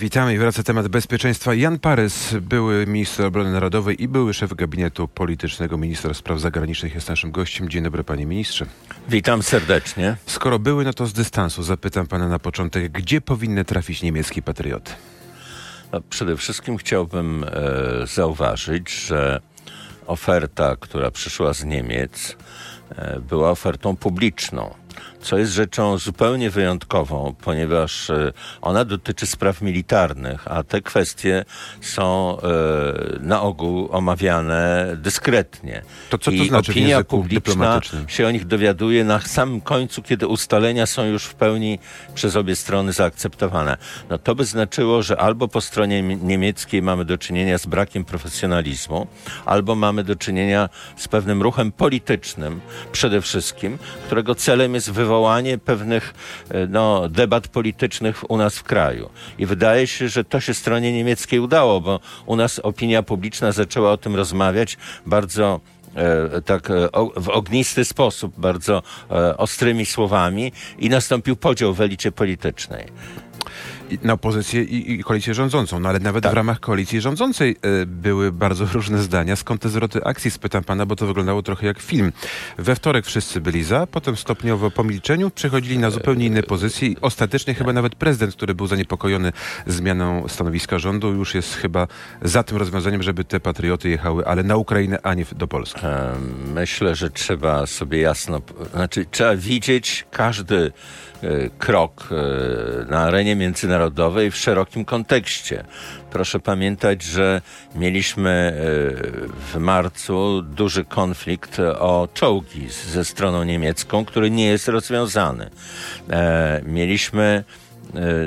Witamy i wraca temat bezpieczeństwa. Jan Parys, były minister obrony narodowej i były szef gabinetu politycznego ministra spraw zagranicznych jest naszym gościem. Dzień dobry panie ministrze. Witam serdecznie. Skoro były, no to z dystansu zapytam pana na początek, gdzie powinny trafić niemieckie patrioty? No, przede wszystkim chciałbym e, zauważyć, że oferta, która przyszła z Niemiec, e, była ofertą publiczną co jest rzeczą zupełnie wyjątkową, ponieważ e, ona dotyczy spraw militarnych, a te kwestie są e, na ogół omawiane dyskretnie. To co to I znaczy opinia publiczna się o nich dowiaduje na samym końcu, kiedy ustalenia są już w pełni przez obie strony zaakceptowane. No to by znaczyło, że albo po stronie niemieckiej mamy do czynienia z brakiem profesjonalizmu, albo mamy do czynienia z pewnym ruchem politycznym przede wszystkim, którego celem jest wywołanie wywołanie pewnych e, no, debat politycznych u nas w kraju. I wydaje się, że to się stronie niemieckiej udało, bo u nas opinia publiczna zaczęła o tym rozmawiać bardzo e, tak e, w ognisty sposób, bardzo ostrymi słowami i nastąpił podział w elicie politycznej na opozycję i, i koalicję rządzącą. No ale nawet tak. w ramach koalicji rządzącej y, były bardzo różne zdania. Skąd te zwroty akcji? Spytam pana, bo to wyglądało trochę jak film. We wtorek wszyscy byli za, potem stopniowo po milczeniu przechodzili na zupełnie inne pozycje i ostatecznie chyba nawet prezydent, który był zaniepokojony zmianą stanowiska rządu, już jest chyba za tym rozwiązaniem, żeby te patrioty jechały, ale na Ukrainę, a nie do Polski. Myślę, że trzeba sobie jasno, znaczy trzeba widzieć każdy E, krok e, na arenie międzynarodowej w szerokim kontekście. Proszę pamiętać, że mieliśmy e, w marcu duży konflikt o czołgi ze stroną niemiecką, który nie jest rozwiązany. Mieliśmy E,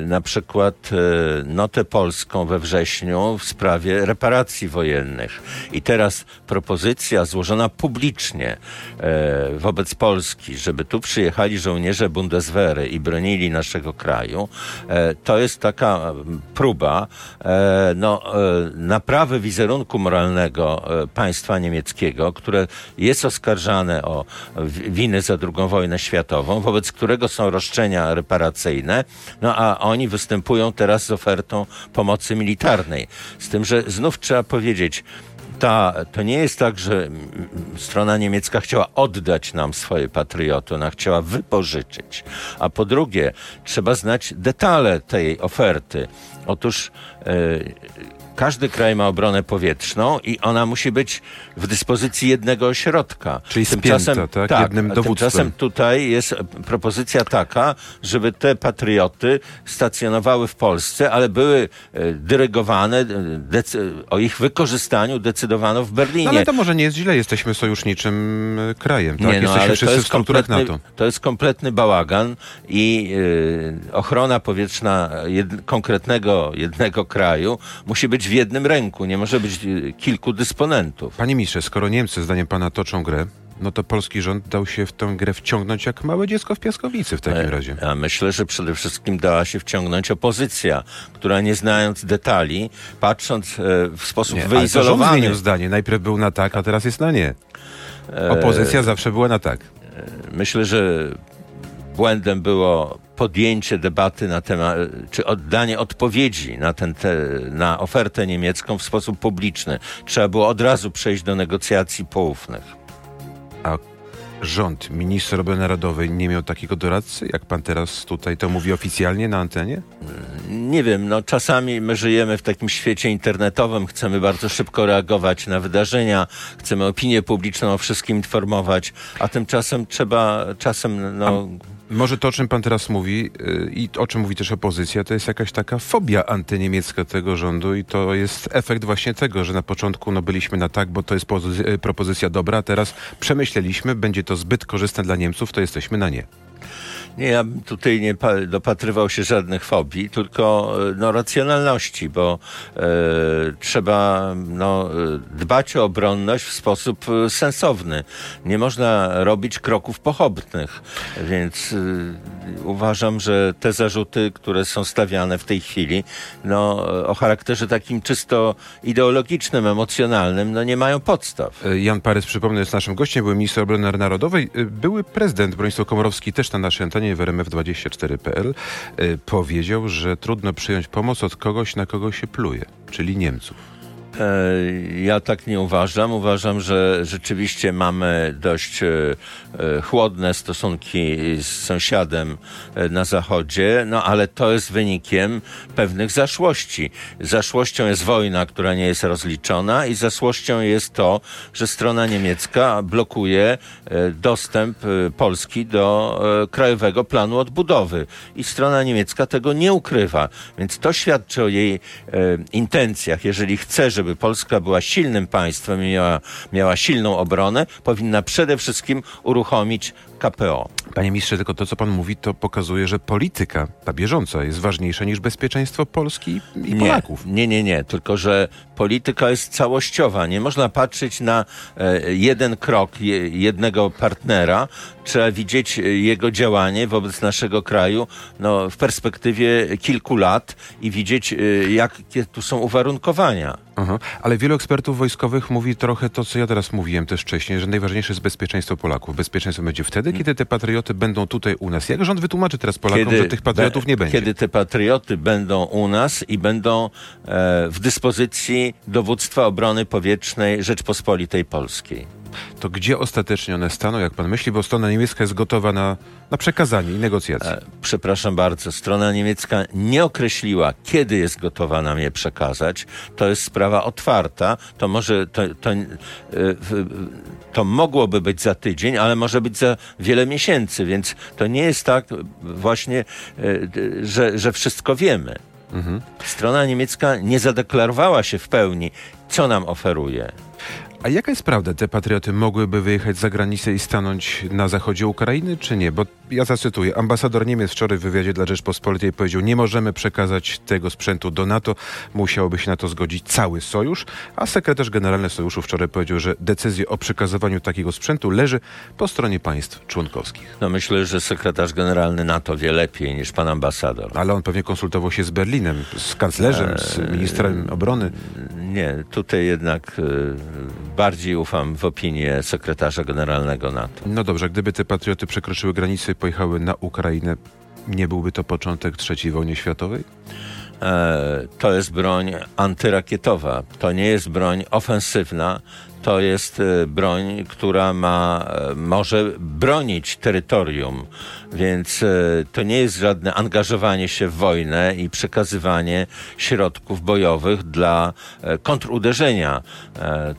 na przykład e, notę polską we wrześniu w sprawie reparacji wojennych. I teraz propozycja złożona publicznie e, wobec Polski, żeby tu przyjechali żołnierze Bundeswehry i bronili naszego kraju, to jest taka próba no, naprawy wizerunku moralnego państwa niemieckiego, które jest oskarżane o winy za II wojnę światową, wobec którego są roszczenia reparacyjne. No a oni występują teraz z ofertą pomocy militarnej. Z tym, że znów trzeba powiedzieć, ta, to nie jest tak, że strona niemiecka chciała oddać nam swoje patrioty, ona chciała wypożyczyć. A po drugie, trzeba znać detale tej oferty. Otóż yy, każdy kraj ma obronę powietrzną i ona musi być w dyspozycji jednego ośrodka. Czyli tymczasem, spięta, tak? tak? Jednym dowództwem. Tymczasem tutaj jest propozycja taka, żeby te patrioty stacjonowały w Polsce, ale były e, dyrygowane, e, o ich wykorzystaniu decydowano w Berlinie. No ale to może nie jest źle, jesteśmy sojuszniczym e, krajem, tak? Nie, no, jesteśmy ale wszyscy to jest w strukturach NATO. To jest kompletny bałagan i ochrona powietrzna jed, konkretnego jednego kraju musi być w jednym ręku, nie może być e, kilku dysponentów. Panie ministrze, skoro Niemcy, zdaniem pana, toczą grę, no to polski rząd dał się w tę grę wciągnąć jak małe dziecko w piaskownicy w takim e, razie. Ja myślę, że przede wszystkim dała się wciągnąć opozycja, która nie znając detali, patrząc e, w sposób nie, wyizolowany... Ale zmienił zdanie. Najpierw był na tak, a teraz jest na nie. Opozycja e... zawsze była na tak. Myślę, że błędem było podjęcie debaty na temat, czy oddanie odpowiedzi na, ten, te, na ofertę niemiecką w sposób publiczny. Trzeba było od razu przejść do negocjacji poufnych. A rząd, minister obrony narodowej nie miał takiego doradcy, jak pan teraz tutaj to mówi oficjalnie na antenie? Nie wiem, no czasami my żyjemy w takim świecie internetowym, chcemy bardzo szybko reagować na wydarzenia, chcemy opinię publiczną o wszystkim informować, a tymczasem trzeba czasem no... A może to, o czym pan teraz mówi yy, i o czym mówi też opozycja, to jest jakaś taka fobia antyniemiecka tego rządu i to jest efekt właśnie tego, że na początku no, byliśmy na tak, bo to jest y, propozycja dobra, a teraz przemyśleliśmy, będzie to zbyt korzystne dla Niemców, to jesteśmy na nie. Nie, ja bym tutaj nie dopatrywał się żadnych fobii, tylko e, no, racjonalności, bo e, trzeba no, dbać o obronność w sposób e, sensowny. Nie można robić kroków pochopnych, więc e, uważam, że te zarzuty, które są stawiane w tej chwili, no, o charakterze takim czysto ideologicznym, emocjonalnym, no, nie mają podstaw. Jan Parys, przypomnę, jest naszym gościem, był minister obrony narodowej, były prezydent Bronisław Komorowski też na naszej antenie antenie w RMF24.pl y, powiedział, że trudno przyjąć pomoc od kogoś, na kogo się pluje, czyli Niemców. E, ja tak nie uważam. Uważam, że rzeczywiście mamy dość e, e, chłodne stosunki z sąsiadem na zachodzie, no ale to jest wynikiem pewnych zaszłości. Zaszłością jest wojna, która nie jest rozliczona i zaszłością jest to, że strona niemiecka blokuje dostęp Polski do Krajowego Planu Odbudowy. I strona niemiecka tego nie ukrywa. Więc to świadczy o jej intencjach. Jeżeli chce, żeby Polska była silnym państwem i miała, miała silną obronę, powinna przede wszystkim uruchomić KPO. Panie ministrze, tylko to, co pan mówi, to pokazuje, że polityka, ta bieżąca, jest ważniejsza niż bezpieczeństwo Polski i nie, Polaków. Nie, nie, nie, tylko że polityka jest całościowa. Nie można patrzeć na e, jeden krok je, jednego partnera. Trzeba widzieć e, jego działanie wobec naszego kraju no, w perspektywie kilku lat i widzieć, e, jakie tu są uwarunkowania. Aha. Ale wielu ekspertów wojskowych mówi trochę to, co ja teraz mówiłem też wcześniej, że najważniejsze jest bezpieczeństwo Polaków. Bezpieczeństwo będzie wtedy, kiedy te patrioty będą tutaj u nas. Jak rząd wytłumaczy teraz Polakom, kiedy że tych patriotów nie będzie? Kiedy te patrioty będą u nas i będą e, w dyspozycji dowództwa obrony powietrznej Rzeczpospolitej Polskiej to gdzie ostatecznie one staną, jak pan myśli, bo strona niemiecka jest gotowa na, na przekazanie i negocjacje? E, przepraszam bardzo, strona niemiecka nie określiła, kiedy jest gotowa nam je przekazać. To jest sprawa otwarta. To może, to, to, e, to mogłoby być za tydzień, ale może być za wiele miesięcy, więc to nie jest tak właśnie, e, że, że wszystko wiemy. Mhm. Strona niemiecka nie zadeklarowała się w pełni, co nam oferuje. A jaka jest prawda? Te patrioty mogłyby wyjechać za granicę i stanąć na zachodzie Ukrainy, czy nie? Bo ja zacytuję. Ambasador Niemiec wczoraj w wywiadzie dla Rzeczpospolitej powiedział, nie możemy przekazać tego sprzętu do NATO, musiałby się na to zgodzić cały sojusz, a sekretarz generalny sojuszu wczoraj powiedział, że decyzja o przekazywaniu takiego sprzętu leży po stronie państw członkowskich. No myślę, że sekretarz generalny NATO wie lepiej niż pan ambasador. Ale on pewnie konsultował się z Berlinem, z kanclerzem, z ministrem obrony. Nie, tutaj jednak y, bardziej ufam w opinię sekretarza generalnego NATO. No dobrze, gdyby te patrioty przekroczyły granicę i pojechały na Ukrainę, nie byłby to początek III wojny światowej? E, to jest broń antyrakietowa. To nie jest broń ofensywna, to jest e, broń, która ma, e, może bronić terytorium, więc e, to nie jest żadne angażowanie się w wojnę i przekazywanie środków bojowych dla kontruderzenia.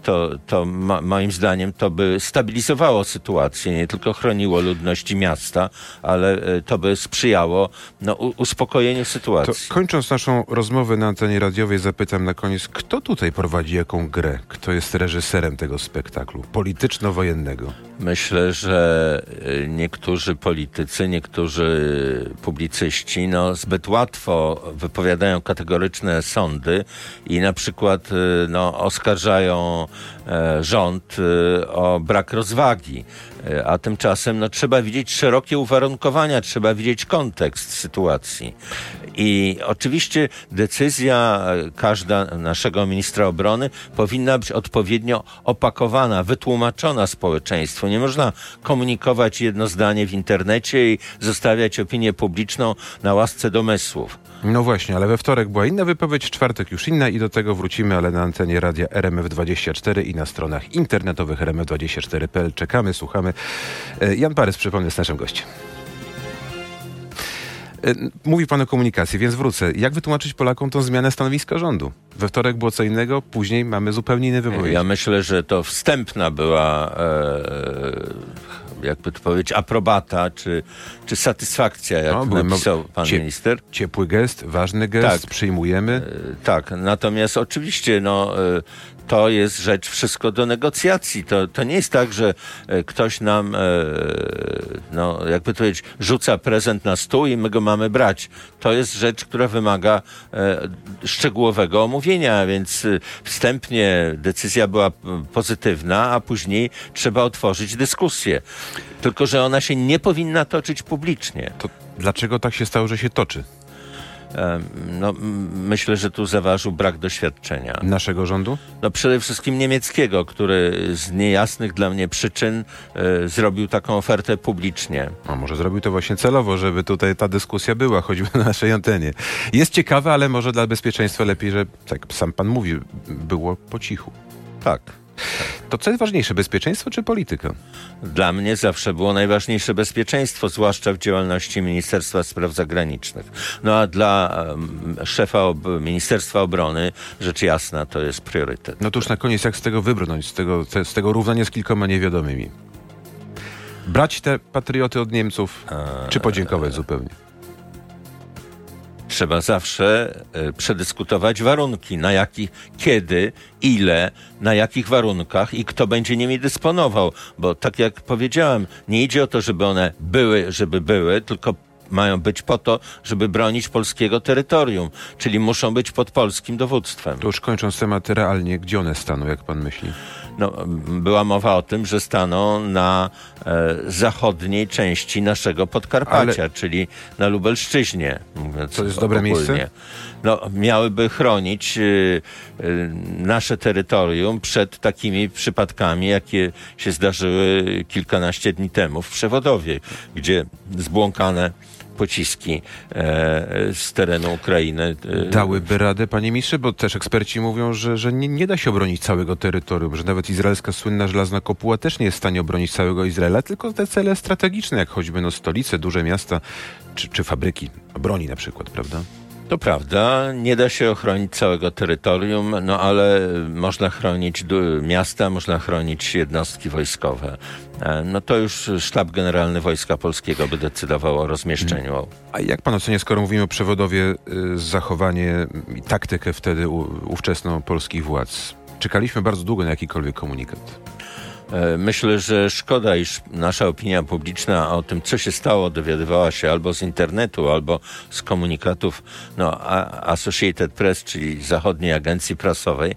To, to moim zdaniem to by stabilizowało sytuację, nie tylko chroniło ludności miasta, ale to by sprzyjało no, uspokojeniu sytuacji. To kończąc naszą rozmowę na antenie radiowej zapytam na koniec, kto tutaj prowadzi jaką grę? Kto jest reżyserem tego spektaklu polityczno-wojennego? Myślę, że y, niektórzy politycy, niektórzy publicyści no, zbyt łatwo wypowiadają kategoryczne sądy i na przykład y, no, oskarżają e, rząd y, o brak rozwagi. E, a tymczasem no, trzeba widzieć szerokie uwarunkowania, trzeba widzieć kontekst sytuacji. I oczywiście decyzja e, każda naszego ministra obrony powinna być odpowiednio opakowana, wytłumaczona społeczeństwu. Nie można komunikować jedno zdanie w internecie i zostawiać opinię publiczną na łasce domysłów. No właśnie, ale we wtorek była inna wypowiedź, czwartek już inna i do tego wrócimy, ale na antenie radia RMF24 i na stronach internetowych rmf24.pl czekamy, słuchamy. E, Jan Parys, przypomnę, jest naszym gościem. E, mówi pan o komunikacji, więc wrócę. Jak wytłumaczyć Polakom tą zmianę stanowiska rządu? We wtorek było co innego, później mamy zupełnie inny wypowiedź. Ja myślę, że to wstępna była e, jakby to powiedzieć, aprobata czy, czy satysfakcja, jak no, napisał pan cie, minister. Ciepły gest, ważny gest, tak. przyjmujemy. E, tak, natomiast oczywiście no, e, to jest rzecz wszystko do negocjacji. To, to nie jest tak, że e, ktoś nam, e, no, jakby to powiedzieć, rzuca prezent na stół i my go mamy brać. To jest rzecz, która wymaga e, szczegółowego omówienia, więc wstępnie decyzja była pozytywna, a później trzeba otworzyć dyskusję. Tylko, że ona się nie powinna toczyć publicznie. To dlaczego tak się stało, że się toczy? No, myślę, że tu zaważył brak doświadczenia. Naszego rządu? No przede wszystkim niemieckiego, który z niejasnych dla mnie przyczyn e, zrobił taką ofertę publicznie. A może zrobił to właśnie celowo, żeby tutaj ta dyskusja była, choćby na naszej antenie. Jest ciekawe, ale może dla bezpieczeństwa lepiej, że, tak sam pan mówi, było po cichu. Tak. To co jest ważniejsze, bezpieczeństwo czy polityka? Dla mnie zawsze było najważniejsze bezpieczeństwo, zwłaszcza w działalności Ministerstwa Spraw Zagranicznych. No a dla um, szefa ob Ministerstwa Obrony, rzecz jasna, to jest priorytet. No to już na koniec, jak z tego wybrnąć, z tego, z tego równania z kilkoma niewiadomymi? Brać te patrioty od Niemców, czy podziękować zupełnie? Trzeba zawsze e, przedyskutować warunki, na jakich, kiedy, ile, na jakich warunkach i kto będzie nimi dysponował. Bo tak jak powiedziałem, nie idzie o to, żeby one były, żeby były, tylko mają być po to, żeby bronić polskiego terytorium, czyli muszą być pod polskim dowództwem. To już kończąc temat realnie, gdzie one staną, jak pan myśli? No, była mowa o tym, że staną na e, zachodniej części naszego Podkarpacia, Ale... czyli na Lubelszczyźnie. To jest dobre ogólnie. miejsce? No, miałyby chronić y, y, nasze terytorium przed takimi przypadkami, jakie się zdarzyły kilkanaście dni temu w Przewodowie, gdzie zbłąkane pociski e, z terenu Ukrainy. E, Dałyby radę, panie ministrze, bo też eksperci mówią, że, że nie, nie, da się obronić całego terytorium, że nawet izraelska słynna żelazna kopuła też nie jest w stanie obronić całego Izraela, tylko te cele strategiczne, jak choćby no, stolice, duże miasta czy, czy fabryki broni na przykład, prawda? To prawda, nie da się ochronić całego terytorium, no ale można chronić miasta, można chronić jednostki wojskowe. E, no to już sztab generalny Wojska Polskiego by decydował o rozmieszczeniu. A jak pan ocenia, skoro mówimy o przewodowie, y, zachowanie i taktykę wtedy ówczesną polskich władz? Czekaliśmy bardzo długo na jakikolwiek komunikat. E, myślę, że szkoda, iż nasza opinia publiczna o tym, co się stało, dowiadywała się albo z internetu, albo z komunikatów no, Associated Press, czyli zachodniej agencji prasowej,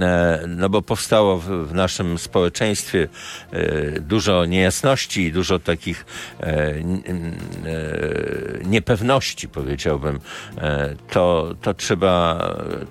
e, no bo powstało w, naszym społeczeństwie e, dużo niejasności i dużo takich niepewności, powiedziałbym. To, to trzeba,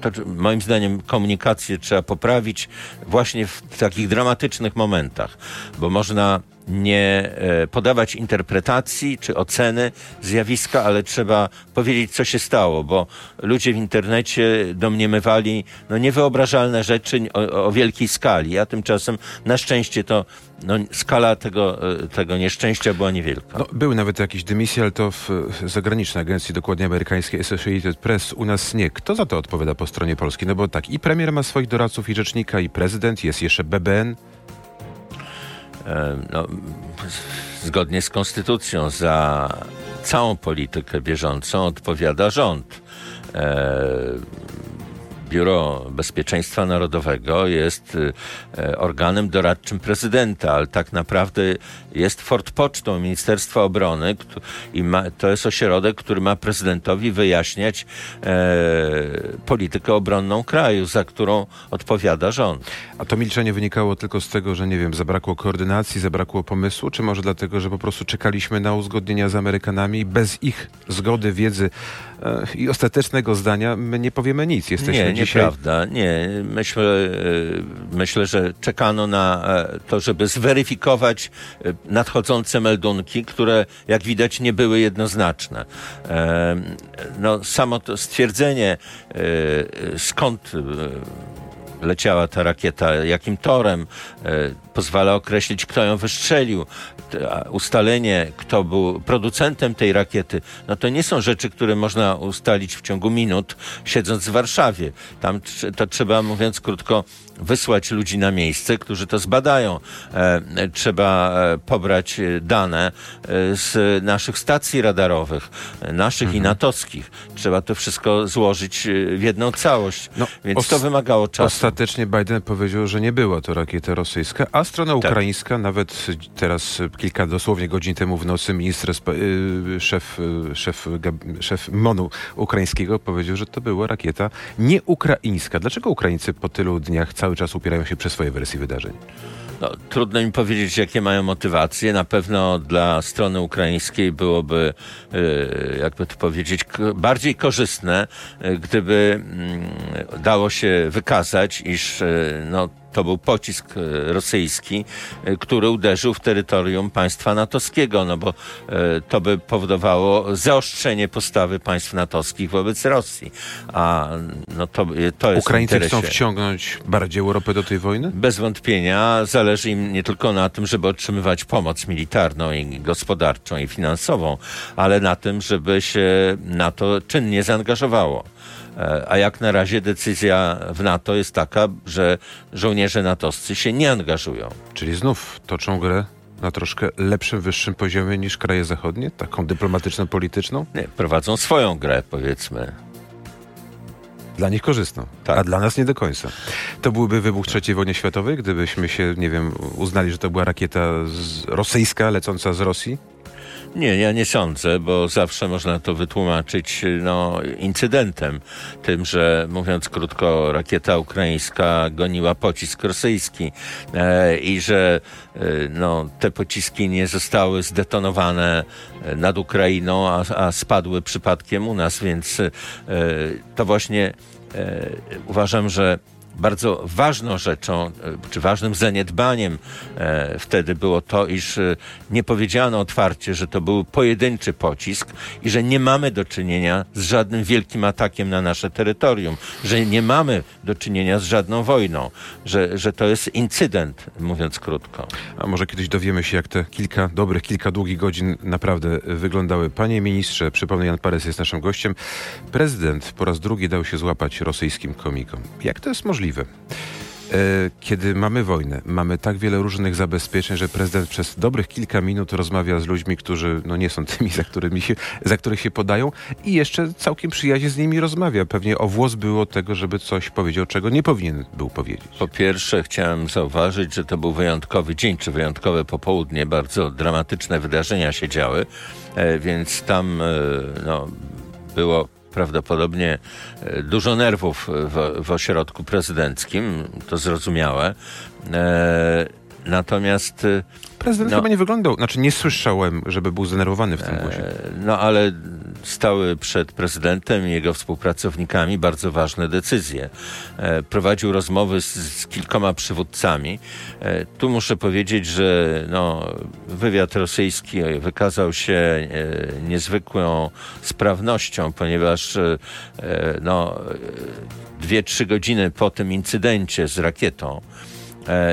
to, moim zdaniem, komunikację trzeba poprawić właśnie w takich dramatycznych momentach momentach, bo można nie e, podawać interpretacji czy oceny zjawiska, ale trzeba powiedzieć, co się stało, bo ludzie w internecie domniemywali no, niewyobrażalne rzeczy o, o wielkiej skali, a tymczasem na szczęście to no, skala tego, e, tego nieszczęścia była niewielka. No, były nawet jakieś dymisje, ale to w zagranicznej agencji, dokładnie amerykańskiej Associated Press, u nas nie. Kto za to odpowiada po stronie polskiej? No bo tak, i premier ma swoich doradców i rzecznika, i prezydent, jest jeszcze BBN, no, zgodnie z konstytucją za całą politykę bieżącą odpowiada rząd. Biuro Bezpieczeństwa Narodowego jest e, organem doradczym prezydenta, ale tak naprawdę jest fortpocztą Ministerstwa Obrony i ma, to jest ośrodek, który ma prezydentowi wyjaśniać e, politykę obronną kraju, za którą odpowiada rząd. A to milczenie wynikało tylko z tego, że nie wiem, zabrakło koordynacji, zabrakło pomysłu, czy może dlatego, że po prostu czekaliśmy na uzgodnienia z Amerykanami i bez ich zgody, wiedzy e, i ostatecznego zdania my nie powiemy nic. Jesteśmy nie, dzisiaj... nieprawda. Nie, myślę, e, myślę, że czekano na e, to, żeby zweryfikować e, nadchodzące meldunki, które jak widać nie były jednoznaczne. No, samo to stwierdzenie, skąd leciała ta rakieta, jakim torem, pozwala określić, kto ją wystrzelił. Ustalenie, kto był producentem tej rakiety, no to nie są rzeczy, które można ustalić w ciągu minut, siedząc w Warszawie. Tam to trzeba, mówiąc krótko, wysłać ludzi na miejsce, którzy to zbadają. E, trzeba e, pobrać dane e, z naszych stacji radarowych, naszych mhm. i natowskich. Trzeba to wszystko złożyć w jedną całość. No, Więc to wymagało czasu. Ostatecznie Biden powiedział, że nie była to rakieta rosyjska, a strona tak. ukraińska, nawet teraz kilka dosłownie godzin temu w nocy minister, y, szef, y, szef, szef MONU ukraińskiego powiedział, że to była rakieta nieukraińska. Dlaczego Ukraińcy po tylu dniach cały czas upierają się przy swojej wersji wydarzeń? No, trudno mi powiedzieć, jakie mają motywacje. Na pewno dla strony ukraińskiej byłoby, e, jakby to powiedzieć, bardziej korzystne, e, gdyby mm, dało się wykazać, iż no, to był pocisk e, rosyjski, e, który uderzył w terytorium państwa natowskiego, no bo e, to by powodowało zaostrzenie postawy państw natowskich wobec Rosji. A no to, to jest Ukraińcy chcą wciągnąć bardziej Europę do tej wojny? Bez wątpienia. Zależy im nie tylko na tym, żeby otrzymywać pomoc militarną i gospodarczą i finansową, ale na tym, żeby się NATO czynnie zaangażowało. E, a jak na razie decyzja w NATO jest taka, że żołnierze natowscy się nie angażują. Czyli znów toczą grę na troszkę lepszym, wyższym poziomie niż kraje zachodnie? Taką dyplomatyczną, polityczną? Nie, prowadzą swoją grę, powiedzmy. Dla nich korzystną, tak. a dla nas nie do końca. To byłby wybuch III wojny światowej, gdybyśmy się, nie wiem, uznali, że to była rakieta rosyjska lecąca z Rosji? Nie, ja nie sądzę, bo zawsze można to wytłumaczyć no, incydentem. Tym, że mówiąc krótko, rakieta ukraińska goniła pocisk rosyjski e, i że e, no, te pociski nie zostały zdetonowane e, nad Ukrainą, a, a spadły przypadkiem u nas, więc e, to właśnie e, uważam, że bardzo ważną rzeczą, e, czy ważnym zaniedbaniem e, wtedy było to, iż e, nie powiedziano otwarcie, że to był pojedynczy pocisk i że nie mamy do czynienia z żadnym wielkim atakiem na nasze terytorium, że nie mamy do czynienia z żadną wojną, że, że to jest incydent, mówiąc krótko. A może kiedyś dowiemy się, jak te kilka dobrych, kilka długich godzin naprawdę wyglądały. Panie ministrze, przypomnę, Jan Pares jest naszym gościem. Prezydent po raz drugi dał się złapać rosyjskim komikom. Jak to jest możliwe? E, kiedy mamy wojnę, mamy tak wiele różnych zabezpieczeń, że prezydent przez dobrych kilka minut rozmawia z ludźmi, którzy no, nie są tymi, za, którymi się, za których się podają i jeszcze całkiem przyjaźnie z nimi rozmawia. Pewnie o włos było tego, żeby coś powiedział, czego nie powinien był powiedzieć. Po pierwsze chciałem zauważyć, że to był wyjątkowy dzień, czy wyjątkowe popołudnie. Bardzo dramatyczne wydarzenia się działy, e, więc tam e, no, było prawdopodobnie e, dużo nerwów w, w ośrodku prezydenckim, to zrozumiałe. E, natomiast e, Prezydent no, chyba nie wyglądał, znaczy nie słyszałem, żeby był zdenerwowany w tym głosie. No ale stały przed prezydentem i jego współpracownikami bardzo ważne decyzje. E, prowadził rozmowy z, z kilkoma przywódcami. E, tu muszę powiedzieć, że no, wywiad rosyjski wykazał się e, niezwykłą sprawnością, ponieważ no, dwie, trzy godziny po tym incydencie z rakietą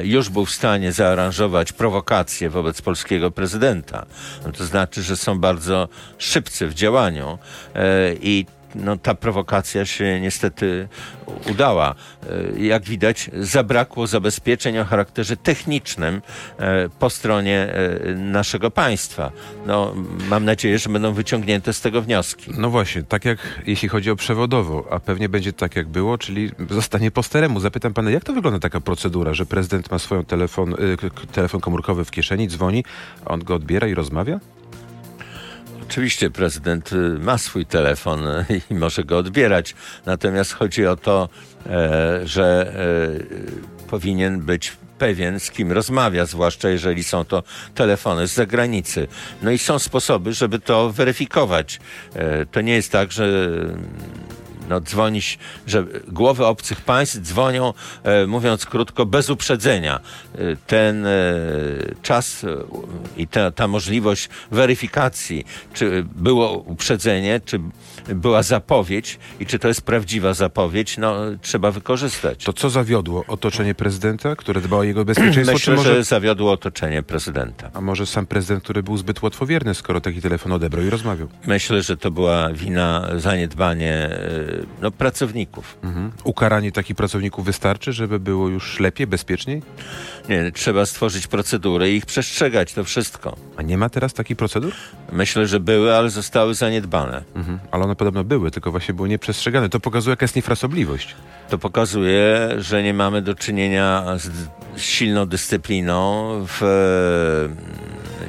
już był w stanie zaaranżować prowokację wobec polskiego prezydenta. No to znaczy, że są bardzo szybcy w działaniu e, i no, ta prowokacja się niestety udała. E, jak widać, zabrakło zabezpieczeń o charakterze technicznym e, po stronie e, naszego państwa. No, mam nadzieję, że będą wyciągnięte z tego wnioski. No właśnie, tak jak jeśli chodzi o przewodowo, a pewnie będzie tak jak było, czyli zostanie po staremu. Zapytam pana, jak to wygląda taka procedura, że prezydent ma swoją telefon, telefon komórkowy w kieszeni, dzwoni, a on go odbiera i rozmawia? Oczywiście prezydent y, ma swój telefon y, i może go odbierać, natomiast chodzi o to, e, że e, powinien być pewien, z kim rozmawia, zwłaszcza jeżeli są to telefony z zagranicy. No i są sposoby, żeby to weryfikować. E, to nie jest tak, że no, dzwonić, że głowy obcych państw dzwonią, e, mówiąc krótko, bez uprzedzenia. E, ten e, czas i ta, ta możliwość weryfikacji, czy było uprzedzenie, czy była zapowiedź i czy to jest prawdziwa zapowiedź, no trzeba wykorzystać. To co zawiodło? Otoczenie prezydenta, które dba o jego bezpieczeństwo? Myślę, może... że zawiodło otoczenie prezydenta. A może sam prezydent, który był zbyt łatwowierny, skoro taki telefon odebrał i rozmawiał? Myślę, że to była wina, zaniedbanie no, pracowników. Mhm. Ukaranie takich pracowników wystarczy, żeby było już lepiej, bezpieczniej? Nie, trzeba stworzyć procedury i ich przestrzegać, to wszystko. A nie ma teraz takich procedur? Myślę, że były, ale zostały zaniedbane. Mhm. Ale one podobno były, tylko właśnie były nieprzestrzegane. To pokazuje, jaka jest niefrasobliwość. To pokazuje, że nie mamy do czynienia z, silną dyscypliną w,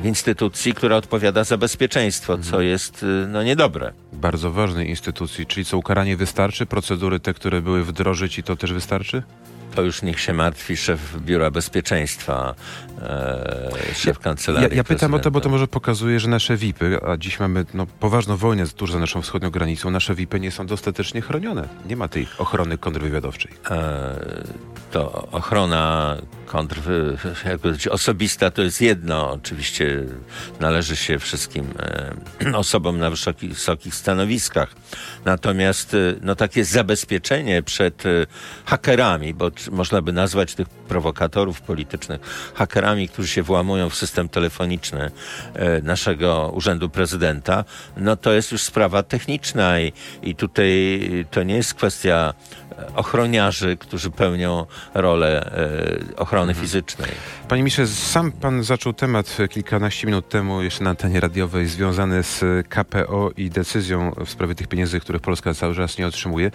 w, instytucji, która odpowiada za bezpieczeństwo, mhm. co jest no, niedobre. Bardzo ważnej instytucji, czyli co ukaranie wystarczy? Procedury te, które były wdrożyć i to też wystarczy? To już niech się martwi szef Biura Bezpieczeństwa, e, kancelarii. Ja, ja pytam o to, bo to może pokazuje, że nasze VIPy, a dziś mamy no, poważną wojnę tuż za naszą wschodnią granicą, nasze VIPy nie są dostatecznie chronione. Nie ma tej ochrony kontrwywiadowczej. E, to ochrona kontrwy, jakby osobista to jest jedno. Oczywiście należy się wszystkim e, osobom na wysoki, wysokich stanowiskach. Natomiast e, no, takie zabezpieczenie przed e, hakerami, bo można by nazwać tych prowokatorów politycznych hakerami, którzy się włamują w system telefoniczny e, naszego Urzędu Prezydenta, no to jest już sprawa techniczna i, i tutaj to nie jest kwestia ochroniarzy, którzy pełnią rolę e, ochrony fizycznej. Panie ministrze, sam pan zaczął temat kilkanaście minut temu jeszcze na antenie radiowej związany z KPO i decyzją w sprawie tych pieniędzy, których Polska cały czas nie otrzymuje.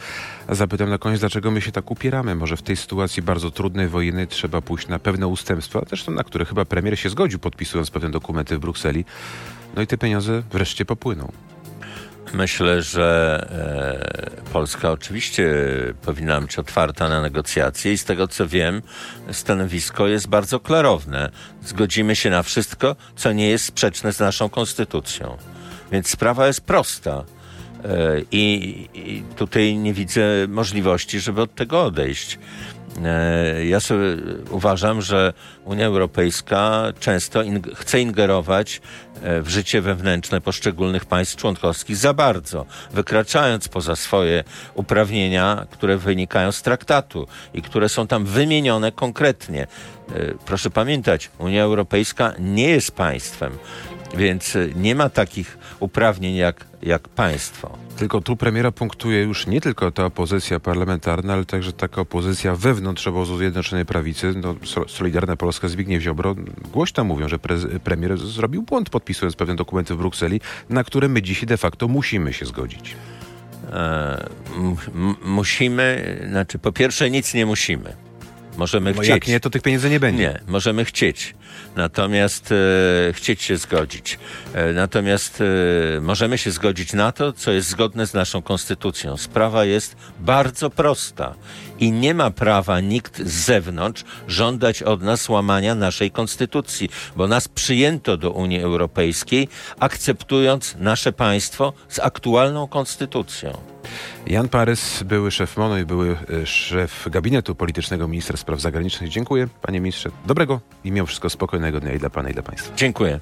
Zapytam na koniec, dlaczego my się tak upieramy? Może w tej sytuacji bardzo trudnej, wojennej trzeba pójść na pewne ustępstwa, zresztą na które chyba premier się zgodził, podpisując pewne dokumenty w Brukseli. No i te pieniądze wreszcie popłyną. Myślę, że e, Polska oczywiście powinna być otwarta na negocjacje i z tego co wiem, stanowisko jest bardzo klarowne. Zgodzimy się na wszystko, co nie jest sprzeczne z naszą konstytucją. Więc sprawa jest prosta. E, I, I tutaj nie widzę możliwości, żeby od tego odejść. E, Ja sobie uważam, że Unia Europejska często ing- chce ingerować e, w życie wewnętrzne poszczególnych państw członkowskich za bardzo, wykraczając poza swoje uprawnienia, które wynikają z traktatu i które są tam wymienione konkretnie. E, Proszę pamiętać, Unia Europejska nie jest państwem, więc e, nie ma takich uprawnień jak, jak państwo. Tylko tu premiera punktuje już nie tylko ta opozycja parlamentarna, ale także taka opozycja wewnątrz obozu Zjednoczonej Prawicy. No, So- Solidarna Polska, Zbigniew Ziobro głośno mówią, że prez- premier zrobił błąd podpisując pewne dokumenty w Brukseli, na które my dzisiaj de facto musimy się zgodzić. E, musimy, znaczy po pierwsze nic nie musimy. Możemy Bo chcieć. jak nie, to tych pieniędzy nie będzie. Nie, możemy chcieć. Natomiast e, chcieć się zgodzić. E, natomiast e, możemy się zgodzić na to, co jest zgodne z naszą konstytucją. Sprawa jest bardzo prosta i nie ma prawa nikt z zewnątrz żądać od nas łamania naszej konstytucji, bo nas przyjęto do Unii Europejskiej, akceptując nasze państwo z aktualną konstytucją. Jan Parys, były szef MONO i były e, szef gabinetu politycznego ministra spraw zagranicznych. Dziękuję, panie ministrze. Dobrego i mimo wszystko spokojnego dnia i dla pana i dla państwa. Dziękuję.